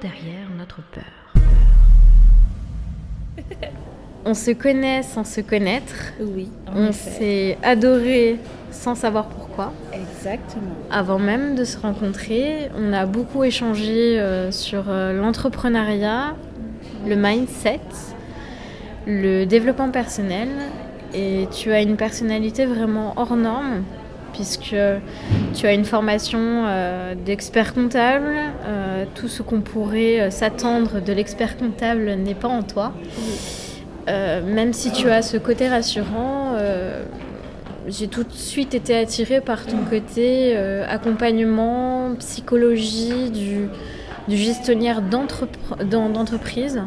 derrière notre peur. On se connaît sans se connaître. Oui, en On s'est adoré sans savoir pourquoi. Exactement. Avant même de se rencontrer, on a beaucoup échangé euh, sur euh, l'entrepreneuriat, le mindset, le développement personnel. Et tu as une personnalité vraiment hors norme, puisque tu as une formation euh, d'expert comptable. Euh, tout ce qu'on pourrait euh, s'attendre de l'expert comptable n'est pas en toi. Même si tu as ce côté rassurant, j'ai tout de suite été attirée par ton côté accompagnement, psychologie du, gestionnaire d'entreprise.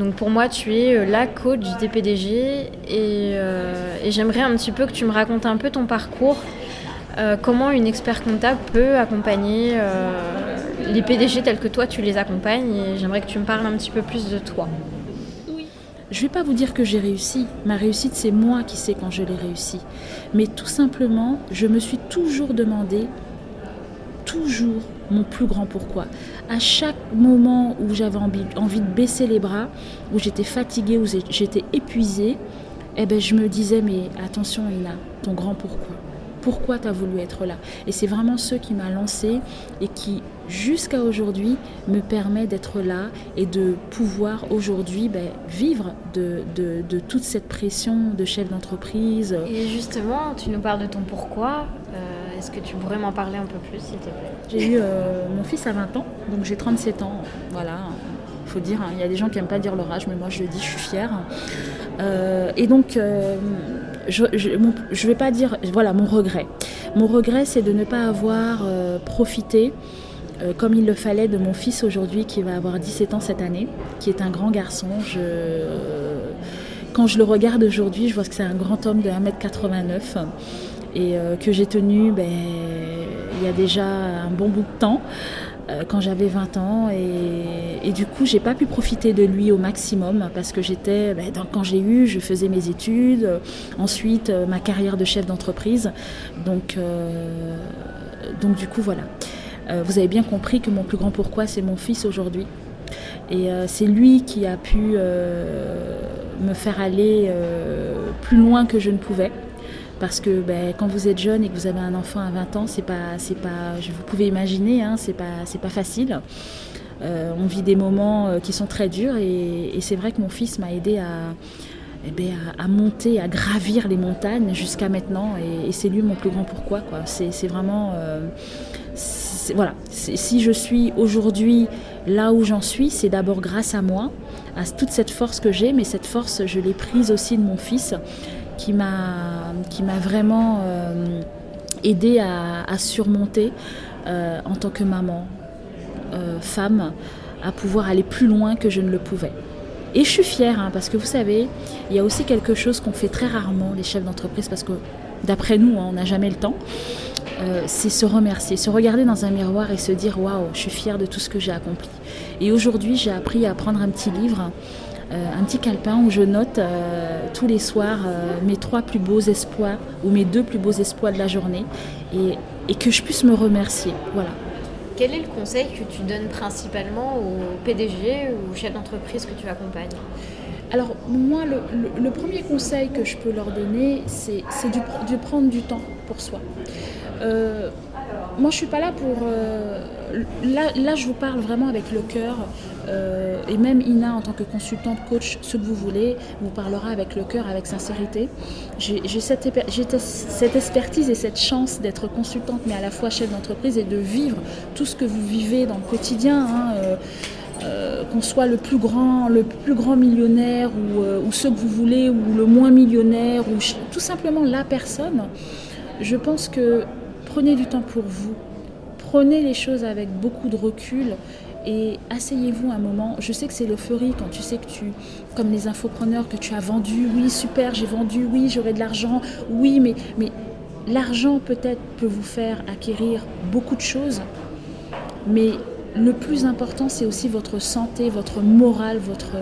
Donc pour moi, tu es euh, la coach des PDG et, euh, et j'aimerais un petit peu que tu me racontes un peu ton parcours, euh, comment une expert comptable peut accompagner les PDG tels que toi tu les accompagnes et j'aimerais que tu me parles un petit peu plus de toi. Je vais pas vous dire que j'ai réussi. Ma réussite, c'est moi qui sais quand je l'ai réussi. Mais tout simplement, je me suis toujours demandé, toujours, mon plus grand pourquoi. À chaque moment où j'avais envie, envie de baisser les bras, où j'étais fatiguée, où j'étais épuisée, eh ben, je me disais, mais attention Ina, ton grand pourquoi. Pourquoi tu as voulu être là? Et c'est vraiment ce qui m'a lancé et qui, jusqu'à aujourd'hui, me permet d'être là et de pouvoir aujourd'hui ben, vivre de, de- de toute cette pression de chef d'entreprise. Et justement, tu nous parles de ton pourquoi. Est-ce que tu pourrais m'en parler un peu plus, s'il te plaît? J'ai eu euh, mon fils à 20 ans, donc j'ai 37 ans. Voilà, il faut dire, hein, il y a des gens qui n'aiment pas dire leur âge, mais moi je le dis, je suis fière. Euh, et donc, euh, je ne vais pas dire, voilà, mon regret. Mon regret, c'est de ne pas avoir profité comme il le fallait de mon fils aujourd'hui qui va avoir 17 ans cette année, qui est un grand garçon. Quand je le regarde aujourd'hui, je vois que c'est un grand homme de 1m89 et euh, que j'ai tenu ben, il y a déjà un bon bout de temps euh, quand j'avais 20 ans. Et, du coup j'ai pas pu profiter de lui au maximum parce que j'étais ben, quand j'ai eu je faisais mes études euh, ensuite ma carrière de chef d'entreprise. Donc donc du coup voilà. Vous avez bien compris que mon plus grand pourquoi c'est mon fils aujourd'hui. Et c'est lui qui a pu me faire aller plus loin que je ne pouvais. Parce que ben, quand vous êtes jeune et que vous avez un enfant à 20 ans, c'est pas, c'est pas, vous pouvez imaginer, hein, c'est pas, c'est pas facile. Euh, on vit des moments euh, qui sont très durs et, c'est vrai que mon fils m'a aidé à, eh ben, à, à monter, à gravir les montagnes jusqu'à maintenant et, c'est lui mon plus grand pourquoi. Quoi. C'est, vraiment, euh, voilà. Si je suis aujourd'hui là où j'en suis, c'est d'abord grâce à moi, à toute cette force que j'ai, mais cette force, je l'ai prise aussi de mon fils qui m'a vraiment euh, aidé à, à surmonter euh, en tant que maman, euh, femme, à pouvoir aller plus loin que je ne le pouvais. Et je suis fière, hein, parce que vous savez, il y a aussi quelque chose qu'on fait très rarement, les chefs d'entreprise, parce que d'après nous, hein, on n'a jamais le temps, c'est se remercier, se regarder dans un miroir et se dire waouh, je suis fière de tout ce que j'ai accompli. Et aujourd'hui, j'ai appris à prendre un petit livre, un petit calepin où je note euh, tous les soirs euh, mes trois plus beaux espoirs ou mes deux plus beaux espoirs de la journée et, et que je puisse me remercier. Voilà. Quel est le conseil que tu donnes principalement aux PDG ou aux chefs d'entreprise que tu accompagnes? Alors moi, le, le- le premier conseil que je peux leur donner, c'est de prendre du temps pour soi. Euh, moi, je suis pas là pour... euh, là, là, je vous parle vraiment avec le cœur. Euh, et même Ina, en tant que consultante, coach, ce que vous voulez, vous parlera avec le cœur, avec sincérité. J'ai cette, expertise et cette chance d'être consultante, mais à la fois chef d'entreprise et de vivre tout ce que vous vivez dans le quotidien. hein, euh, euh, qu'on soit le plus grand, le plus grand millionnaire ou, ou ce que vous voulez, ou le moins millionnaire, ou tout simplement la personne, je pense que prenez du temps pour vous. Prenez les choses avec beaucoup de recul et asseyez-vous un moment. Je sais que c'est l'euphorie quand tu sais que tu, comme les infopreneurs, que tu as vendu, oui super, j'ai vendu, oui j'aurai de l'argent, oui mais, mais l'argent peut-être peut vous faire acquérir beaucoup de choses, mais le plus important, c'est aussi votre santé, votre morale, votre,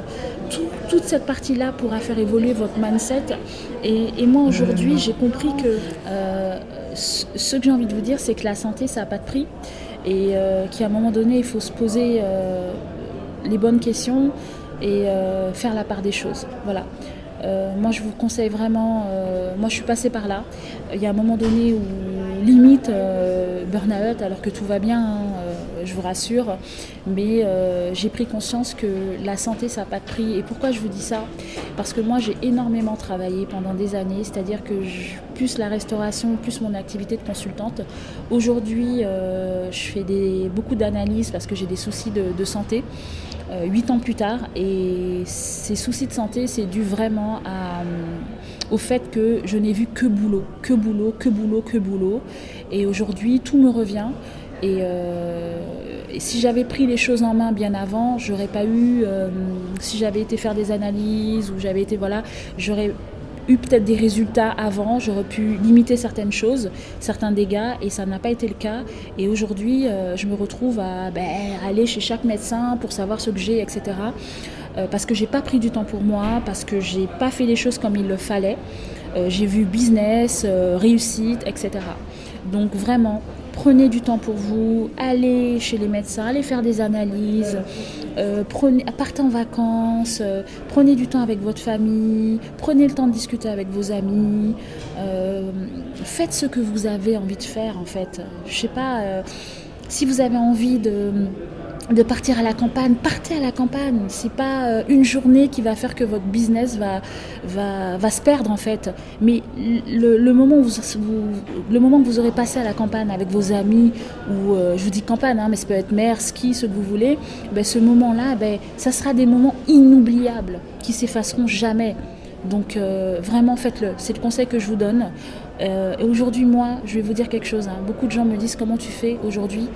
toute cette partie-là pourra faire évoluer votre mindset. Et, moi, aujourd'hui, j'ai compris que euh, ce que j'ai envie de vous dire, c'est que la santé, ça n'a pas de prix. Et euh, qu'à un moment donné, il faut se poser euh, les bonnes questions et faire la part des choses. Voilà. moi, je vous conseille vraiment. moi, je suis passée par là. Il y a un moment donné où limite burn-out, alors que tout va bien. Hein, je vous rassure. Mais euh, j'ai pris conscience que la santé, ça n'a pas de prix. Et pourquoi je vous dis ça? Parce que moi, j'ai énormément travaillé pendant des années, c'est-à-dire que plus la restauration, plus mon activité de consultante. Aujourd'hui, euh, je fais beaucoup d'analyses parce que j'ai des soucis de, santé. Euh, huit ans plus tard, et ces soucis de santé, c'est dû vraiment au fait que je n'ai vu que boulot, que boulot, que boulot, que boulot. Et aujourd'hui, tout me revient. Euh, et, si j'avais pris les choses en main bien avant, j'aurais pas eu, euh, si j'avais été faire des analyses ou j'avais été, voilà, j'aurais eu peut-être des résultats avant, j'aurais pu limiter certaines choses, certains dégâts, et ça n'a pas été le cas. Et aujourd'hui, euh, je me retrouve à ben, aller chez chaque médecin pour savoir ce que j'ai, etc. parce que j'ai pas pris du temps pour moi, parce que j'ai pas fait les choses comme il le fallait. j'ai vu business, réussite, etc. Donc vraiment, prenez du temps pour vous, allez chez les médecins, allez faire des analyses, euh, partez en vacances, euh, prenez du temps avec votre famille, prenez le temps de discuter avec vos amis, euh, faites ce que vous avez envie de faire en fait. Je sais pas, si vous avez envie de de partir à la campagne, partez à la campagne. C'est pas euh, une journée qui va faire que votre business va, va, va se perdre en fait. Mais le, moment où vous, le moment que vous aurez passé à la campagne avec vos amis, ou euh, je vous dis campagne, hein, mais ça peut être mer, ski, ce que vous voulez, ben, ce moment-là, ben, ça sera des moments inoubliables qui s'effaceront jamais. Donc euh, vraiment faites-le. C'est le conseil que je vous donne. et aujourd'hui, moi, je vais vous dire quelque chose. Hein. Beaucoup de gens me disent comment tu fais aujourd'hui?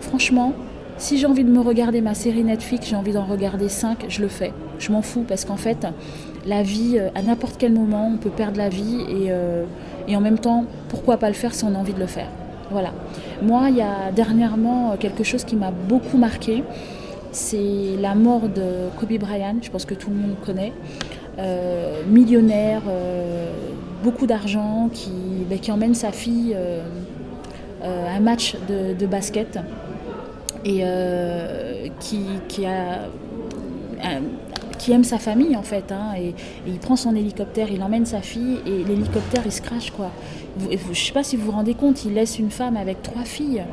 Franchement, si j'ai envie de me regarder ma série Netflix, j'ai envie d'en regarder 5, je le fais. Je m'en fous parce qu'en fait, la vie, euh, à n'importe quel moment, on peut perdre la vie et, euh, et, en même temps, pourquoi pas le faire si on a envie de le faire? Voilà. Moi, il y a dernièrement euh, quelque chose qui m'a beaucoup marqué. C'est la mort de Kobe Bryant, je pense que tout le monde connaît. millionnaire, beaucoup d'argent, qui, ben, qui emmène sa fille à un match de basket et euh, qui, qui, a, qui aime sa famille en fait. Hein, et, il prend son hélicoptère, il emmène sa fille et l'hélicoptère il se crache quoi. je ne sais pas si vous vous rendez compte, il laisse une femme avec trois filles.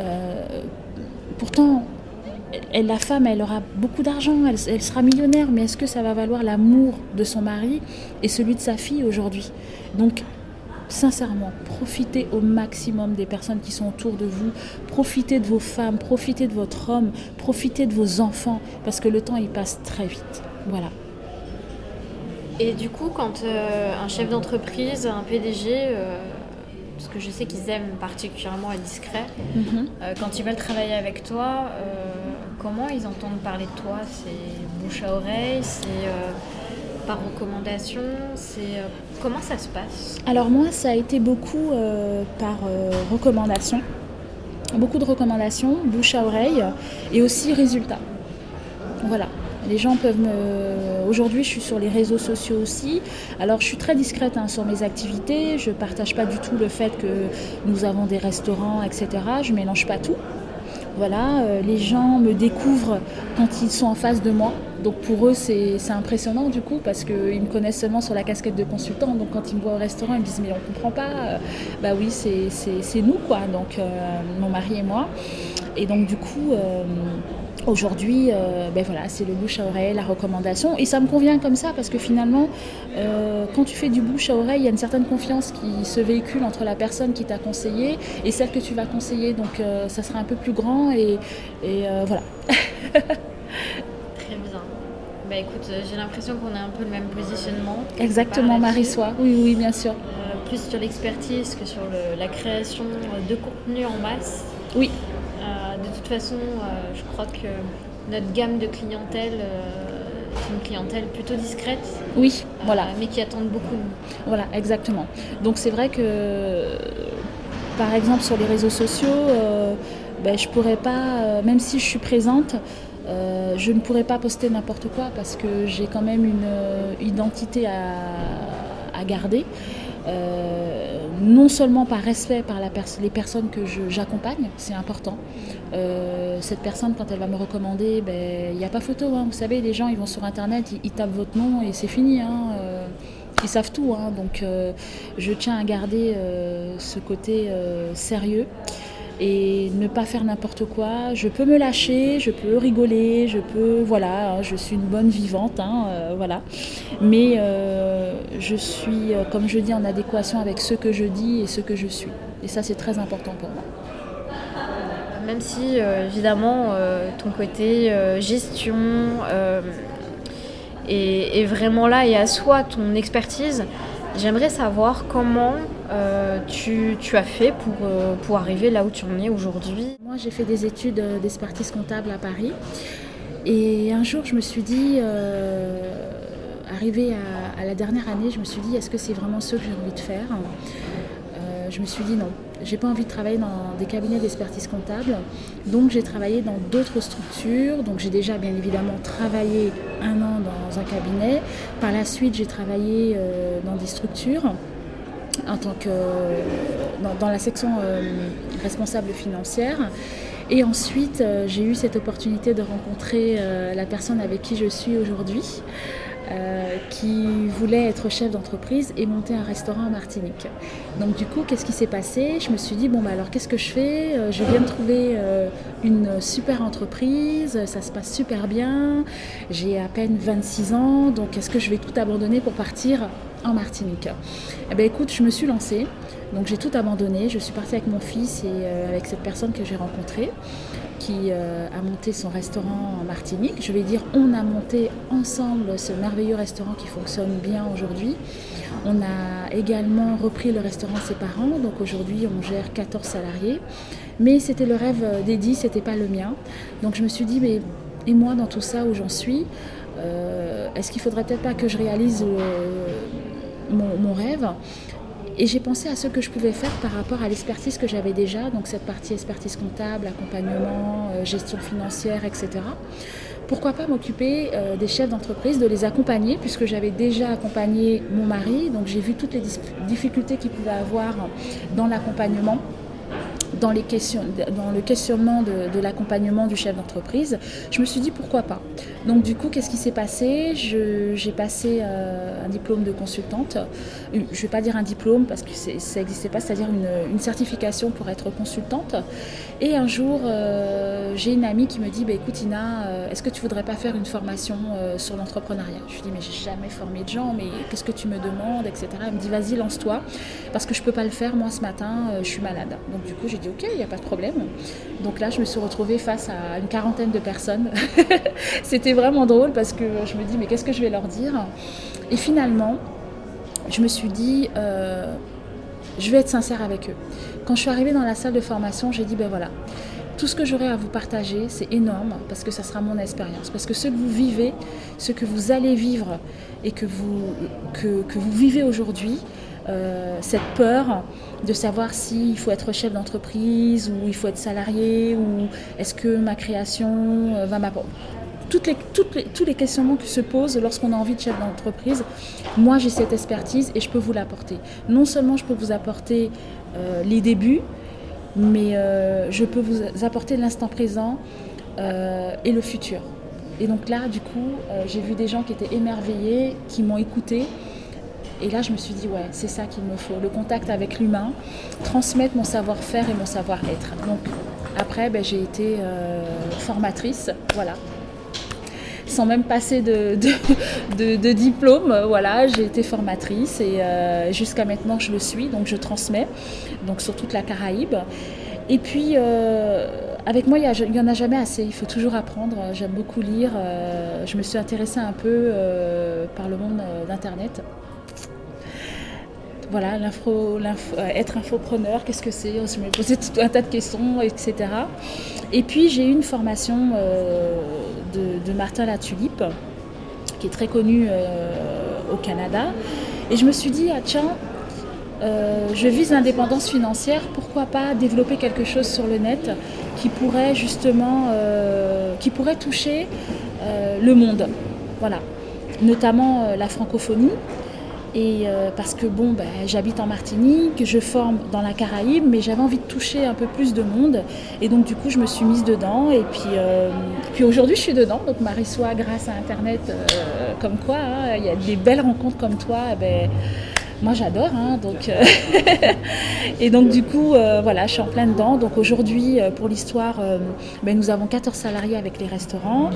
Euh, pourtant, elle, la femme, elle aura beaucoup d'argent, elle, elle, sera millionnaire, mais est-ce que ça va valoir l'amour de son mari et celui de sa fille aujourd'hui? Donc sincèrement, profitez au maximum des personnes qui sont autour de vous, profitez de vos femmes, profitez de votre homme, profitez de vos enfants, parce que le temps, il passe très vite. Voilà. Et du coup, quand euh, un chef d'entreprise, un PDG, euh, parce que je sais qu'ils aiment particulièrement être discrets, mhm. euh, quand ils veulent travailler avec toi, comment ils entendent parler de toi? C'est bouche à oreille C'est par recommandation C'est euh, comment ça se passe? Alors moi, ça a été beaucoup euh, par euh, recommandation, beaucoup de recommandations, bouche à oreille, et aussi résultats. Voilà. Les gens peuvent me. Aujourd'hui, je suis sur les réseaux sociaux aussi. Alors, je suis très discrète hein, sur mes activités. Je ne partage pas du tout le fait que nous avons des restaurants, etc. Je mélange pas tout. Voilà, les gens me découvrent quand ils sont en face de moi. Donc pour eux, c'est impressionnant du coup parce qu'ils me connaissent seulement sur la casquette de consultant. Donc quand ils me voient au restaurant, ils me disent mais on comprend pas. Euh, bah oui, c'est nous quoi. Donc euh, mon mari et moi. Et donc du coup. Euh, aujourd'hui, ben voilà, c'est le bouche à oreille, la recommandation. Et ça me convient comme ça parce que finalement, quand tu fais du bouche à oreille, il y a une certaine confiance qui se véhicule entre la personne qui t'a conseillé et celle que tu vas conseiller. Donc ça sera un peu plus grand et, et voilà. Bah écoute, euh, j'ai l'impression qu'on a un peu le même positionnement. Exactement, Marie-Soie. Oui, oui, bien sûr. Euh, plus sur l'expertise que sur la création de contenu en masse. Oui. Euh, de toute façon, je crois que notre gamme de clientèle c'est une clientèle plutôt discrète. Oui, voilà. Mais qui attendent beaucoup. Voilà, exactement. Donc c'est vrai que, par exemple, sur les réseaux sociaux, ben, je pourrais pas, même si je suis présente, je ne pourrais pas poster n'importe quoi parce que j'ai quand même une identité à, garder. Non seulement par respect par la les personnes que j'accompagne, c'est important. cette personne, quand elle va me recommander, ben, il n'y a pas photo. Hein. Vous savez, les gens, ils vont sur Internet, ils, tapent votre nom et c'est fini. Hein ils savent tout. Hein. donc euh, je tiens à garder euh, ce côté euh, sérieux et ne pas faire n'importe quoi. Je peux me lâcher, je peux rigoler, je peux, voilà, je suis une bonne vivante, hein, voilà. Mais je suis, comme je dis, en adéquation avec ce que je dis et ce que je suis. Et ça, c'est très important pour moi. Même si, évidemment, ton côté gestion est, vraiment là et à soi ton expertise. J'aimerais savoir comment euh, tu, as fait pour, euh, pour arriver là où tu en es aujourd'hui. Moi, j'ai fait des études euh, d'expertise comptable à Paris. Et un jour, je me suis dit, arrivé à, la dernière année, je me suis dit, est-ce que c'est vraiment ce que j'ai envie de faire? Je me suis dit non. J'ai pas envie de travailler dans des cabinets d'expertise comptable. Donc j'ai travaillé dans d'autres structures. Donc j'ai déjà bien évidemment travaillé un an dans un cabinet. Par la suite, j'ai travaillé euh, dans des structures en tant que dans, la section euh, responsable financière. Et ensuite, euh, j'ai eu cette opportunité de rencontrer la personne avec qui je suis aujourd'hui. Euh, qui voulait être chef d'entreprise et monter un restaurant en Martinique. Donc du coup, qu'est-ce qui s'est passé? Je me suis dit, bon, bah, alors qu'est-ce que je fais? Euh, Je viens de trouver euh, une super entreprise, ça se passe super bien, j'ai à peine 26 ans, donc est-ce que je vais tout abandonner pour partir? En Martinique Eh bien écoute, je me suis lancée. Donc j'ai tout abandonné, je suis partie avec mon fils et avec cette personne que j'ai rencontrée qui euh, a monté son restaurant en Martinique. Je vais dire, on a monté ensemble ce merveilleux restaurant qui fonctionne bien aujourd'hui. On a également repris le restaurant de ses parents, donc aujourd'hui on gère 14 salariés. Mais c'était le rêve d'Eddie, c'était pas le mien. Donc je me suis dit, mais et moi dans tout ça où j'en suis, euh, est-ce qu'il faudrait peut-être pas que je réalise euh, mon rêve et j'ai pensé à ce que je pouvais faire par rapport à l'expertise que j'avais déjà, donc cette partie expertise comptable, accompagnement, euh, gestion financière, etc. Pourquoi pas m'occuper euh, des chefs d'entreprise, de les accompagner, puisque j'avais déjà accompagné mon mari, donc j'ai vu toutes les difficultés qu'il pouvait avoir dans l'accompagnement dans, le questionnement de, l'accompagnement du chef d'entreprise, je me suis dit pourquoi pas. Donc du coup, qu'est-ce qui s'est passé? J'ai passé euh, un diplôme de consultante. Je ne vais pas dire un diplôme parce que ça n'existait pas, c'est-à-dire une, certification pour être consultante. Et un jour, euh, j'ai une amie qui me dit, bah, écoute Ina, euh, est-ce que tu voudrais pas faire une formation sur l'entrepreneuriat? Je lui dis, mais j'ai jamais formé de gens, mais qu'est-ce que tu me demandes, etc. Elle me dit, vas-y, lance-toi, parce que je peux pas le faire, moi ce matin, je suis malade. Donc du coup, j'ai dit, ok, il n'y a pas de problème. Donc là, je me suis retrouvée face à une quarantaine de personnes. C'était vraiment drôle parce que je me dis, mais qu'est-ce que je vais leur dire? Et finalement, je me suis dit, euh, je vais être sincère avec eux. Quand je suis arrivée dans la salle de formation, j'ai dit, ben voilà, tout ce que j'aurai à vous partager, c'est énorme parce que ça sera mon expérience. Parce que ce que vous vivez, ce que vous allez vivre et que vous, que, que vous vivez aujourd'hui, euh, cette peur de savoir s'il faut être chef d'entreprise ou il faut être salarié ou est-ce que ma création euh, va m'apporter. Toutes les, toutes les, tous les questionnements qui se posent lorsqu'on a envie de chef d'entreprise, moi j'ai cette expertise et je peux vous l'apporter. Non seulement je peux vous apporter euh, les débuts, mais je peux vous apporter l'instant présent et le futur. Et donc là, du coup, j'ai vu des gens qui étaient émerveillés, qui m'ont écouté et là, je me suis dit, ouais, c'est ça qu'il me faut, le contact avec l'humain, transmettre mon savoir-faire et mon savoir-être. Donc après, ben, j'ai été euh, formatrice, voilà. Sans même passer de, diplôme, voilà, j'ai été formatrice et euh, jusqu'à maintenant je le suis, donc je transmets, donc sur toute la Caraïbe. Et puis, euh, avec moi, il n'y en a jamais assez. Il faut toujours apprendre. J'aime beaucoup lire. je me suis intéressée un peu par le monde d'Internet voilà, l'info, euh, être infopreneur, qu'est-ce que c'est Je me posais tout un tas de questions, etc. Et puis j'ai eu une formation euh, de, Martin Latulipe, qui est très connu euh, au Canada. Et je me suis dit, ah tiens, je vise l'indépendance financière, pourquoi pas développer quelque chose sur le net qui pourrait justement, qui pourrait toucher le monde. Voilà, notamment la francophonie. Et euh, parce que bon, ben, j'habite en Martinique, je forme dans la Caraïbe, mais j'avais envie de toucher un peu plus de monde. Et donc du coup, je me suis mise dedans. Et puis, euh, puis aujourd'hui, je suis dedans. Donc Marie soit grâce à Internet, euh, comme quoi, hein, il y a des belles rencontres comme toi. Eh ben, moi j'adore. Hein, donc, et donc du coup, voilà, je suis en plein dedans. Donc aujourd'hui, pour l'histoire, ben, nous avons 14 salariés avec les restaurants.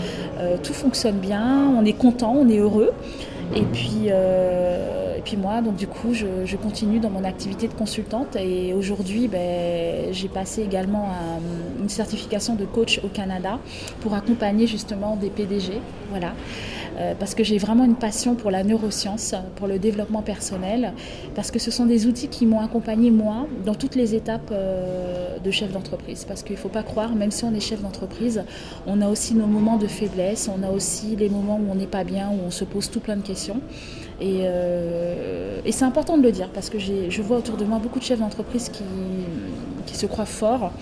tout fonctionne bien, on est content, on est heureux. Et puis, euh, et puis moi, donc du coup, je, continue dans mon activité de consultante. Et aujourd'hui, ben, j'ai passé également une certification de coach au Canada pour accompagner justement des PDG. Voilà. Euh, parce que j'ai vraiment une passion pour la neuroscience, pour le développement personnel, parce que ce sont des outils qui m'ont accompagné moi dans toutes les étapes euh, de chef d'entreprise. Parce qu'il ne faut pas croire, même si on est chef d'entreprise, on a aussi nos moments de faiblesse, on a aussi les moments où on n'est pas bien, où on se pose tout plein de questions. Et, euh, et c'est important de le dire parce que je vois autour de moi beaucoup de chefs d'entreprise qui, qui se croient forts,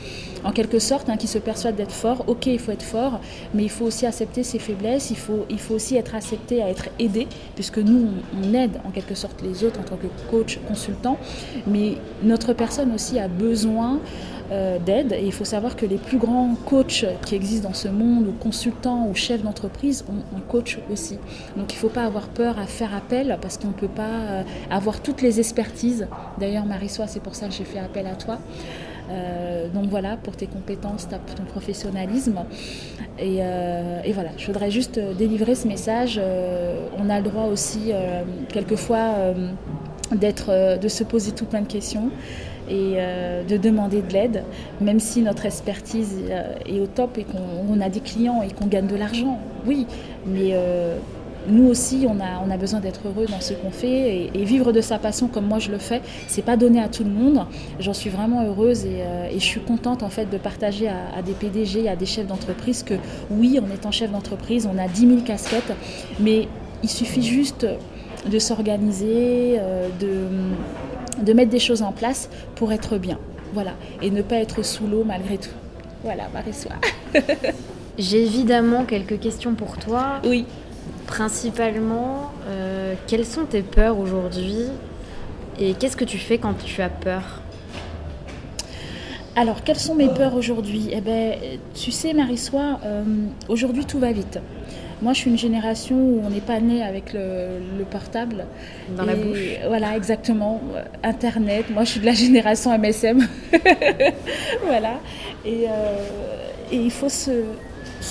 en quelque sorte, hein, qui se persuadent d'être forts. Ok, il faut être fort, mais il faut aussi accepter ses faiblesses, il faut, il faut aussi être accepté à être aidé, puisque nous, on, aide en quelque sorte les autres en tant que coach, consultant, mais notre personne aussi a besoin euh, d'aide. Et il faut savoir que les plus grands coachs qui existent dans ce monde, ou consultants ou chefs d'entreprise, on, coach aussi. Donc il ne faut pas avoir peur à faire appel parce qu'on ne peut pas euh, avoir toutes les expertises. D'ailleurs, Marie-Soie, c'est pour ça que j'ai fait appel à toi. Euh, donc voilà, pour tes compétences, ton professionnalisme. Et, voilà, je voudrais juste délivrer ce message. on a le droit aussi, quelquefois, de se poser tout plein de questions et euh, de demander de l'aide, même si notre expertise euh, est au top et qu'on a des clients et qu'on gagne de l'argent. Oui, mais euh, nous aussi, on a, on a besoin d'être heureux dans ce qu'on fait et, vivre de sa passion comme moi je le fais, c'est pas donné à tout le monde. J'en suis vraiment heureuse et, et, je suis contente en fait de partager à, des PDG, à des chefs d'entreprise que oui, en étant chef d'entreprise, on a 10 000 casquettes, mais il suffit juste de s'organiser, de de mettre des choses en place pour être bien. Voilà. Et ne pas être sous l'eau malgré tout. Voilà, Marie-Soie. J'ai évidemment quelques questions pour toi. Oui. Principalement, euh, quelles sont tes peurs aujourd'hui et qu'est-ce que tu fais quand tu as peur? Alors, quelles sont mes peurs aujourd'hui? Eh bien, tu sais, Marie-Soie, euh, aujourd'hui tout va vite. Moi, je suis une génération où on n'est pas né avec le, portable. Dans la bouche. Voilà, exactement. Internet. Moi, je suis de la génération MSM. voilà. Et, euh, il faut se,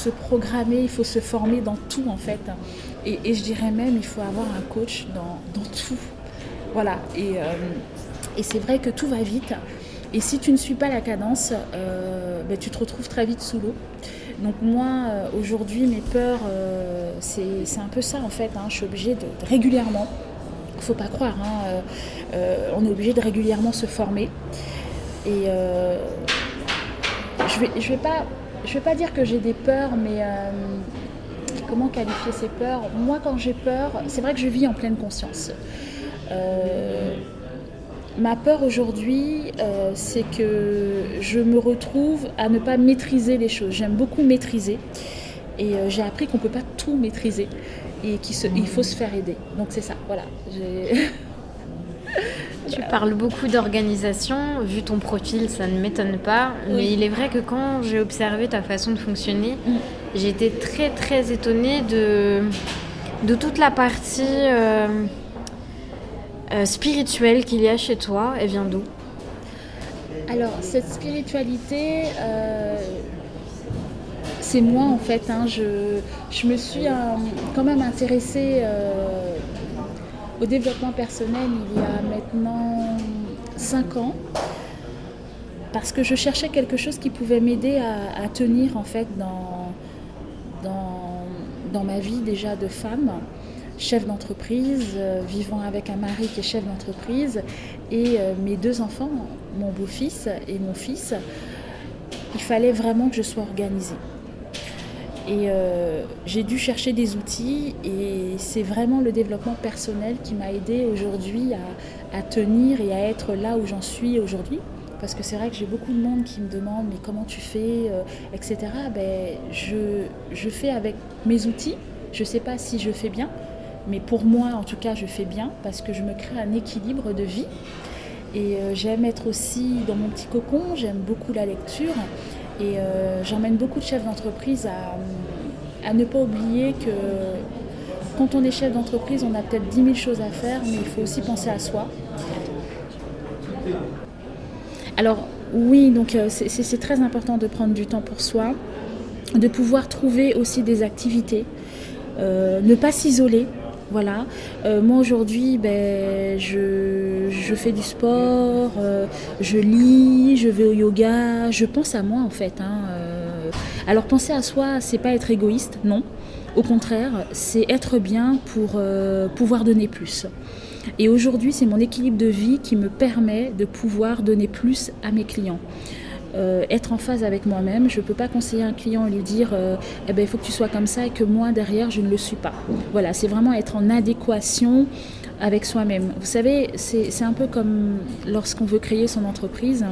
programmer, il faut se former dans tout, en fait. Et, je dirais même, il faut avoir un coach dans, tout. Voilà. Et, euh, et c'est vrai que tout va vite. Et si tu ne suis pas la cadence, euh, ben, tu te retrouves très vite sous l'eau. Donc moi, euh, aujourd'hui, mes peurs, c'est un peu ça en fait. Hein. Je suis obligée de, régulièrement, il ne faut pas croire, hein, on est obligé de régulièrement se former. Et je ne vais, je vais, pas, je vais pas dire que j'ai des peurs, mais comment qualifier ces peurs? Moi, quand j'ai peur, c'est vrai que je vis en pleine conscience. Ma peur aujourd'hui, euh, c'est que je me retrouve à ne pas maîtriser les choses. J'aime beaucoup maîtriser et euh, j'ai appris qu'on ne peut pas tout maîtriser et qu'il faut se faire aider. Donc c'est ça, voilà. Tu parles beaucoup d'organisation, vu ton profil, ça ne m'étonne pas, mais il est vrai que quand j'ai observé ta façon de fonctionner, mm. j'ai été très très étonnée de, de toute la partie... Euh, euh, spirituelle qu'il y a chez toi, elle vient d'où Alors, cette spiritualité, euh, c'est moi en fait. Hein. Je, me suis euh, quand même intéressée au développement personnel il y a maintenant 5 ans parce que je cherchais quelque chose qui pouvait m'aider à, tenir en fait dans, dans, ma vie déjà de femme chef d'entreprise, euh, vivant avec un mari qui est chef d'entreprise, et euh, mes deux enfants, mon beau-fils et mon fils, il fallait vraiment que je sois organisée. Et euh, j'ai dû chercher des outils et c'est vraiment le développement personnel qui m'a aidé aujourd'hui à, tenir et à être là où j'en suis aujourd'hui. parce que c'est vrai que j'ai beaucoup de monde qui me demande mais comment tu fais, etc. Ben, je, je fais avec mes outils. Je ne sais pas si je fais bien, mais pour moi, en tout cas, je fais bien parce que je me crée un équilibre de vie. Et euh, j'aime être aussi dans mon petit cocon, j'aime beaucoup la lecture. Et euh, j'emmène beaucoup de chefs d'entreprise à, ne pas oublier que quand on est chef d'entreprise, on a peut-être 10 000 choses à faire, mais il faut aussi penser à soi. Alors oui, donc euh, c'est très important de prendre du temps pour soi, de pouvoir trouver aussi des activités, ne pas s'isoler, voilà. Euh, moi aujourd'hui, ben, je, fais du sport, euh, je lis, je vais au yoga, je pense à moi en fait. Hein, euh. Alors penser à soi, c'est pas être égoïste, non. Au contraire, c'est être bien pour pouvoir donner plus. Et aujourd'hui, c'est mon équilibre de vie qui me permet de pouvoir donner plus à mes clients. Euh, être en phase avec moi-même. Je ne peux pas conseiller un client et lui dire euh, eh ben, il faut que tu sois comme ça et que moi, derrière, je ne le suis pas. Voilà, c'est vraiment être en adéquation avec soi-même. Vous savez, c'est un peu comme lorsqu'on veut créer son entreprise.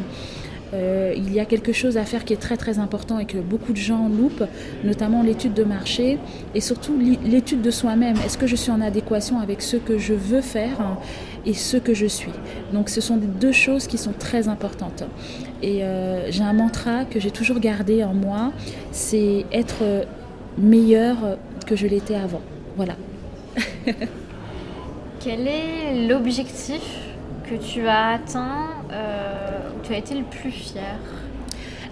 Euh, il y a quelque chose à faire qui est très très important et que beaucoup de gens loupent, notamment l'étude de marché et surtout l'étude de soi-même. Est-ce que je suis en adéquation avec ce que je veux faire et ce que je suis? Donc ce sont deux choses qui sont très importantes. Et euh, j'ai un mantra que j'ai toujours gardé en moi, c'est être meilleur que je l'étais avant. Voilà. Quel est l'objectif que tu as atteint euh, tu as été le plus fier?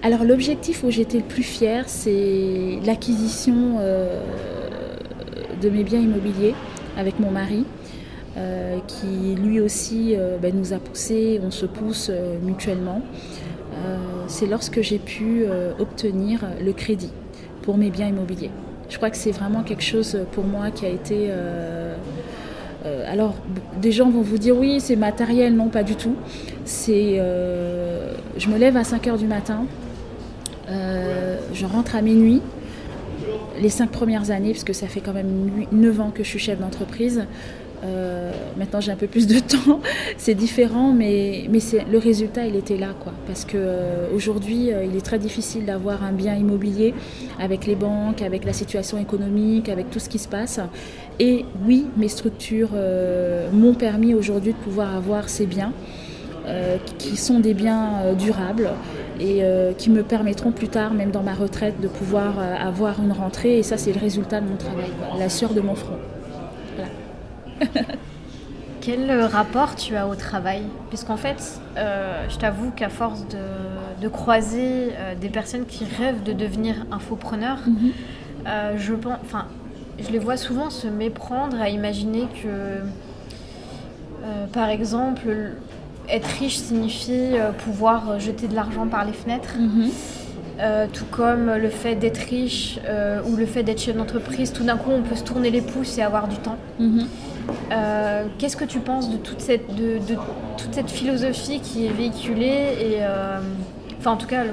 Alors l'objectif où j'étais le plus fier, c'est l'acquisition euh, de mes biens immobiliers avec mon mari. Euh, qui lui aussi ben, nous a poussé, on se pousse mutuellement. c'est lorsque j'ai pu obtenir le crédit pour mes biens immobiliers. Je crois que c'est vraiment quelque chose pour moi qui a été euh, alors, des gens vont vous dire oui, c'est matériel, non, pas du tout. Euh, je me lève à 5 heures du matin, euh, je rentre à minuit. Les cinq premières années, parce que ça fait quand même 9 ans que je suis chef d'entreprise, maintenant j'ai un peu plus de temps, c'est différent, mais, mais le résultat il était là quoi. Parce qu'aujourd'hui euh, il est très difficile d'avoir un bien immobilier avec les banques, avec la situation économique, avec tout ce qui se passe. Et oui, mes structures euh, m'ont permis aujourd'hui de pouvoir avoir ces biens. qui sont des biens durables et qui me permettront plus tard, même dans ma retraite, de pouvoir avoir une rentrée. Et ça, c'est le résultat de mon travail, la sueur de mon front. Quel rapport tu as au travail? Puisqu'en fait, euh, je t'avoue qu'à force de, croiser euh, des personnes qui rêvent de devenir infopreneurs, mhm. euh, je, pense, enfin, je les vois souvent se méprendre à imaginer que, par exemple, être riche signifie pouvoir jeter de l'argent par les fenêtres. Mhm. tout comme le fait d'être riche ou le fait d'être chef d'entreprise, tout d'un coup on peut se tourner les pouces et avoir du temps. Mhm. Euh, qu'est-ce que tu penses de toute cette, de, toute cette philosophie qui est véhiculée et euh, Enfin, en tout cas,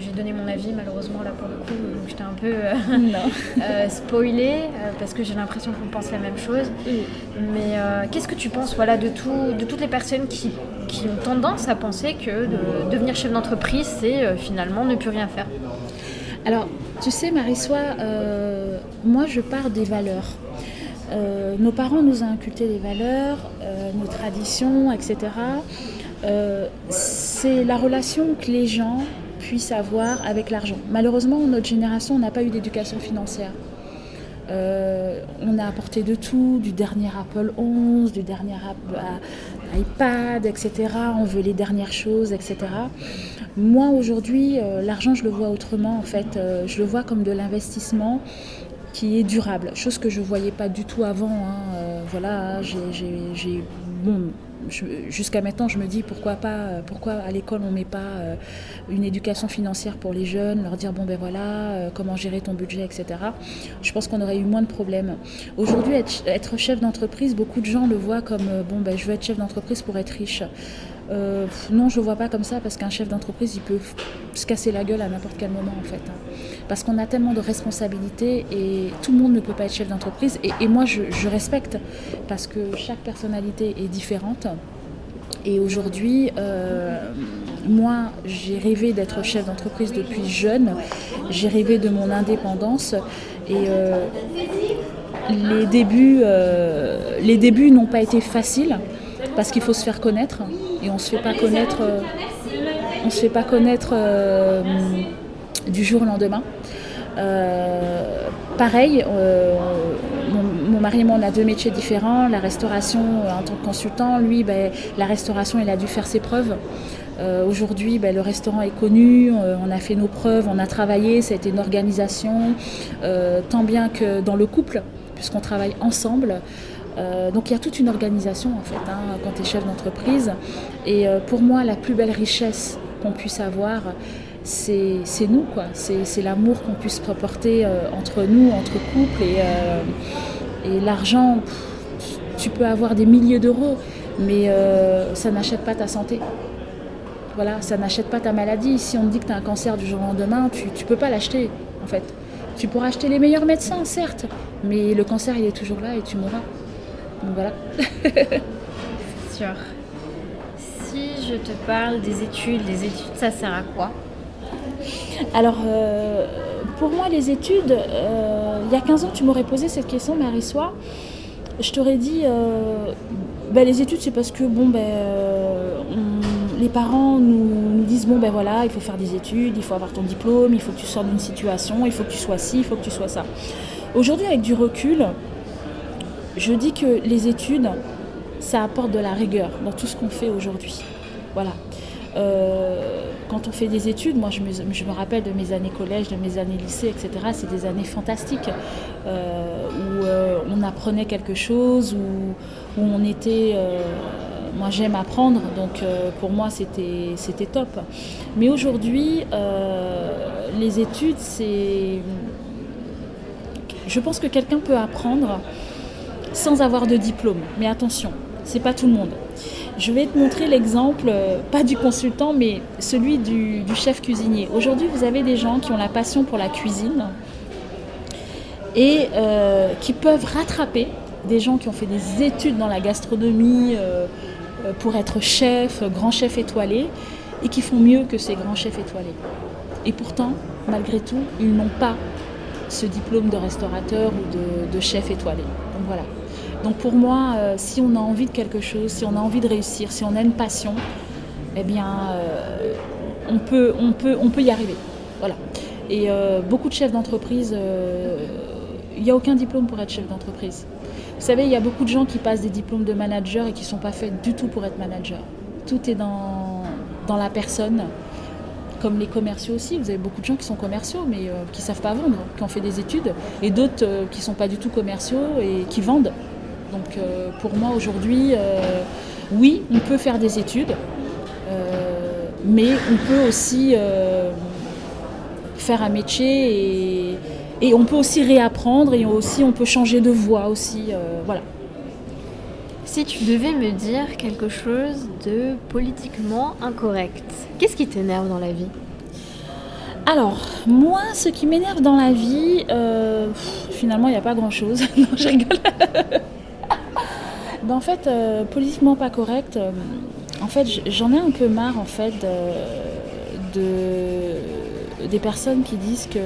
j'ai donné mon avis, malheureusement, là pour le coup, donc j'étais un peu euh, spoilée, parce que j'ai l'impression qu'on pense la même chose. Mais qu'est-ce que tu penses voilà, de, tout, de toutes les personnes qui, qui ont tendance à penser que de devenir chef d'entreprise, c'est finalement ne plus rien faire? Alors, tu sais, Marie-Soie, moi je pars des valeurs. Euh, nos parents nous ont inculqué des valeurs, euh, nos traditions, etc. Euh, c'est la relation que les gens puissent avoir avec l'argent. Malheureusement, notre génération n'a pas eu d'éducation financière. on a apporté de tout, du dernier Apple 11, du dernier iPad, etc. On veut les dernières choses, etc. Moi, aujourd'hui, l'argent, je le vois autrement. En fait, je le vois comme de l'investissement qui est durable, chose que je ne voyais pas du tout avant. Hein. Euh, voilà, j'ai bon, jusqu'à maintenant, je me dis pourquoi pas, euh, pourquoi à l'école on met pas euh, une éducation financière pour les jeunes, leur dire bon ben voilà, comment gérer ton budget, etc. Je pense qu'on aurait eu moins de problèmes. Aujourd'hui, être, chef d'entreprise, beaucoup de gens le voient comme bon ben je veux être chef d'entreprise pour être riche. Euh, non, je ne vois pas comme ça parce qu'un chef d'entreprise, il peut se casser la gueule à n'importe quel moment en fait. Hein. Parce qu'on a tellement de responsabilités et tout le monde ne peut pas être chef d'entreprise. Et, moi, je, respecte parce que chaque personnalité est différente. Et aujourd'hui, euh, moi, j'ai rêvé d'être chef d'entreprise depuis jeune. J'ai rêvé de mon indépendance. Et les débuts, les débuts n'ont pas été faciles parce qu'il faut se faire connaître et on se fait pas connaître on se fait pas connaître du jour au lendemain pareil mon, mari et moi, on a deux métiers différents. La restauration, en tant que consultant, lui, ben, la restauration, il a dû faire ses preuves. Euh, aujourd'hui, ben, le restaurant est connu, euh, on a fait nos preuves, on a travaillé, ça a été une organisation, euh, tant bien que dans le couple, puisqu'on travaille ensemble. Donc il y a toute une organisation en fait hein, quand tu es chef d'entreprise. Et pour moi, la plus belle richesse qu'on puisse avoir, c'est nous, quoi. C'est l'amour qu'on puisse porter entre nous, entre couples. Et, et l'argent, tu peux avoir des milliers d'euros, mais ça n'achète pas ta santé. Voilà, ça n'achète pas ta maladie. Si on te dit que tu as un cancer du jour au lendemain, tu ne peux pas l'acheter, en fait. Tu pourras acheter les meilleurs médecins, certes, mais le cancer, il est toujours là et tu mourras. Donc voilà. C'est sûr. Si je te parle des études, les études, ça sert à quoi? Alors, euh, pour moi, les études, euh, il y a 15 ans, tu m'aurais posé cette question, Marie-Soie. Je t'aurais dit, euh, ben, les études, c'est parce que, bon, ben, les parents nous, disent bon ben voilà, il faut faire des études, il faut avoir ton diplôme, il faut que tu sortes d'une situation, il faut que tu sois ci, il faut que tu sois ça. Aujourd'hui, avec du recul, je dis que les études, ça apporte de la rigueur dans tout ce qu'on fait aujourd'hui. Voilà. Euh, quand on fait des études, moi je me, rappelle de mes années collège, de mes années lycée, etc. C'est des années fantastiques euh, où euh, on apprenait quelque chose, où, où on était moi j'aime apprendre, donc pour moi c'était top. Mais aujourd'hui, les études, c'est. Je pense que quelqu'un peut apprendre sans avoir de diplôme. Mais attention, c'est pas tout le monde. Je vais te montrer l'exemple, euh, pas du consultant, mais celui du, chef cuisinier. Aujourd'hui, vous avez des gens qui ont la passion pour la cuisine et qui peuvent rattraper des gens qui ont fait des études dans la gastronomie, euh, pour être chef, grand chef étoilé, et qui font mieux que ces grands chefs étoilés. Et pourtant, malgré tout, ils n'ont pas ce diplôme de restaurateur ou de, chef étoilé. Donc voilà. Donc pour moi, euh, si on a envie de quelque chose, si on a envie de réussir, si on a une passion, eh bien, euh, on, peut, on, peut, on peut y arriver. Voilà. Et beaucoup de chefs d'entreprise, il n'y a aucun diplôme pour être chef d'entreprise. Vous savez, il y a beaucoup de gens qui passent des diplômes de manager et qui ne sont pas faits du tout pour être manager. Tout est dans, dans la personne, comme les commerciaux aussi. Vous avez beaucoup de gens qui sont commerciaux mais euh, qui ne savent pas vendre, qui ont fait des études, et d'autres euh, qui ne sont pas du tout commerciaux et qui vendent. Donc euh, pour moi aujourd'hui, oui, on peut faire des études, mais on peut aussi faire un métier et et on peut aussi réapprendre et aussi on peut changer de voie aussi. Euh, voilà. Si tu devais me dire quelque chose de politiquement incorrect, qu'est-ce qui t'énerve dans la vie? Alors, moi, ce qui m'énerve dans la vie, euh, finalement, il n'y a pas grand-chose. non, je rigole. Ben, en fait, euh, politiquement pas correct, en fait, j'en ai un peu marre, en fait, de, des personnes qui disent que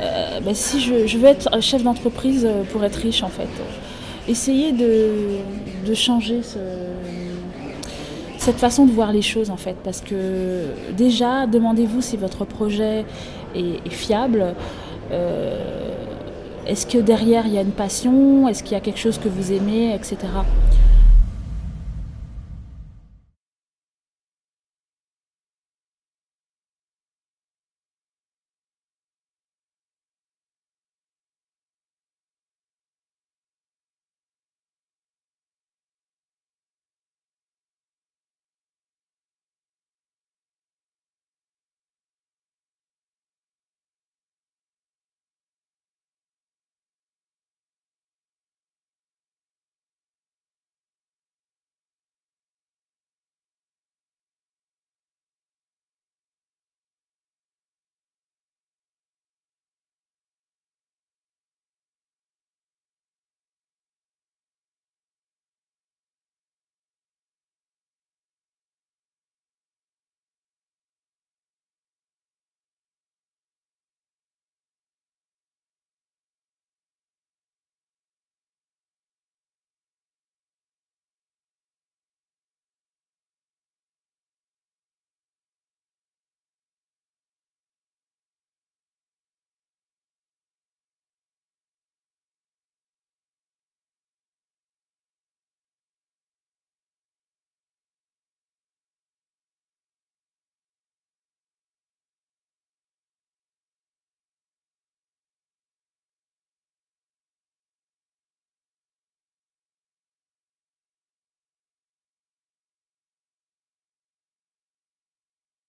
euh, bah, si je, veux être chef d'entreprise euh, pour être riche en fait. Essayez de, changer cette façon de voir les choses en fait. Parce que déjà, demandez-vous si votre projet est, fiable. Euh, est-ce que derrière il y a une passion? Est-ce qu'il y a quelque chose que vous aimez, etc.